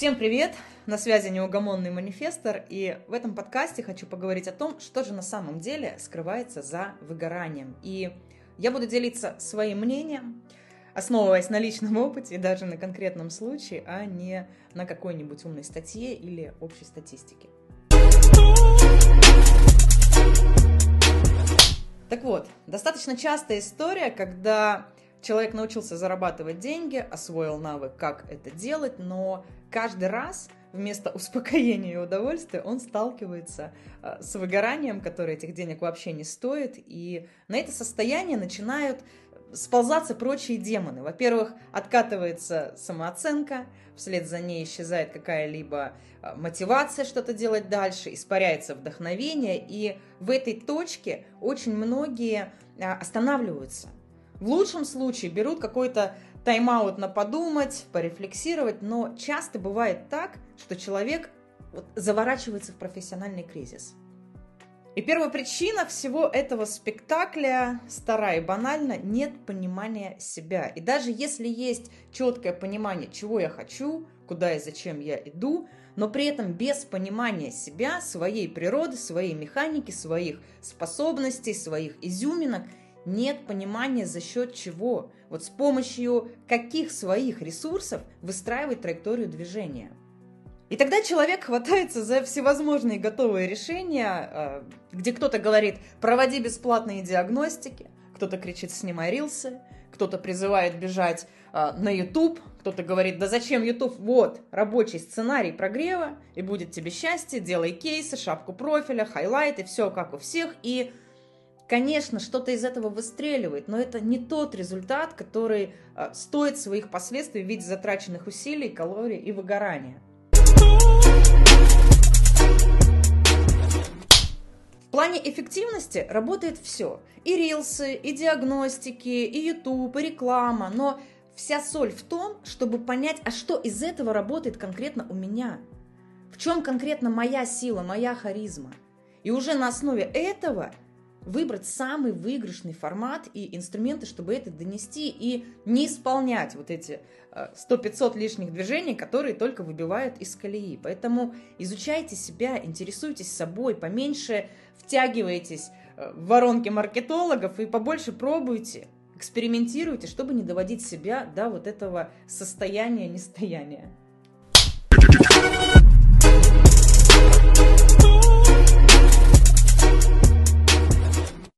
Всем привет! На связи неугомонный манифестор, и в этом подкасте хочу поговорить о том, что же на самом деле скрывается за выгоранием. И я буду делиться своим мнением, основываясь на личном опыте и даже на конкретном случае, а не на какой-нибудь умной статье или общей статистике. Так вот, достаточно частая история, когда человек научился зарабатывать деньги, освоил навык, как это делать, но каждый раз вместо успокоения и удовольствия он сталкивается э, с выгоранием, которое этих денег вообще не стоит, и на это состояние начинают сползаться прочие демоны. Во-первых, откатывается самооценка, вслед за ней исчезает какая-либо э, мотивация что-то делать дальше, испаряется вдохновение, и в этой точке очень многие э, останавливаются. В лучшем случае берут какой-то тайм-аут на подумать, порефлексировать, но часто бывает так, что человек вот заворачивается в профессиональный кризис. И первая причина всего этого спектакля, старая и банально, нет понимания себя. И даже если есть четкое понимание, чего я хочу, куда и зачем я иду, но при этом без понимания себя, своей природы, своей механики, своих способностей, своих изюминок – нет понимания за счет чего, вот с помощью каких своих ресурсов выстраивать траекторию движения. И тогда человек хватается за всевозможные готовые решения, э, где кто-то говорит «проводи бесплатные диагностики», кто-то кричит «снимай рилсы», кто-то призывает бежать э, на YouTube, кто-то говорит «да зачем YouTube? Вот, рабочий сценарий прогрева, и будет тебе счастье, делай кейсы, шапку профиля, хайлайты, все как у всех, и Конечно, что-то из этого выстреливает, но это не тот результат, который э, стоит своих последствий в виде затраченных усилий, калорий и выгорания. В плане эффективности работает все. И рилсы, и диагностики, и YouTube, и реклама. Но вся соль в том, чтобы понять, а что из этого работает конкретно у меня. В чем конкретно моя сила, моя харизма. И уже на основе этого выбрать самый выигрышный формат и инструменты, чтобы это донести и не исполнять вот эти 100-500 э, лишних движений, которые только выбивают из колеи. Поэтому изучайте себя, интересуйтесь собой, поменьше втягивайтесь э, в воронки маркетологов и побольше пробуйте, экспериментируйте, чтобы не доводить себя до вот этого состояния нестояния.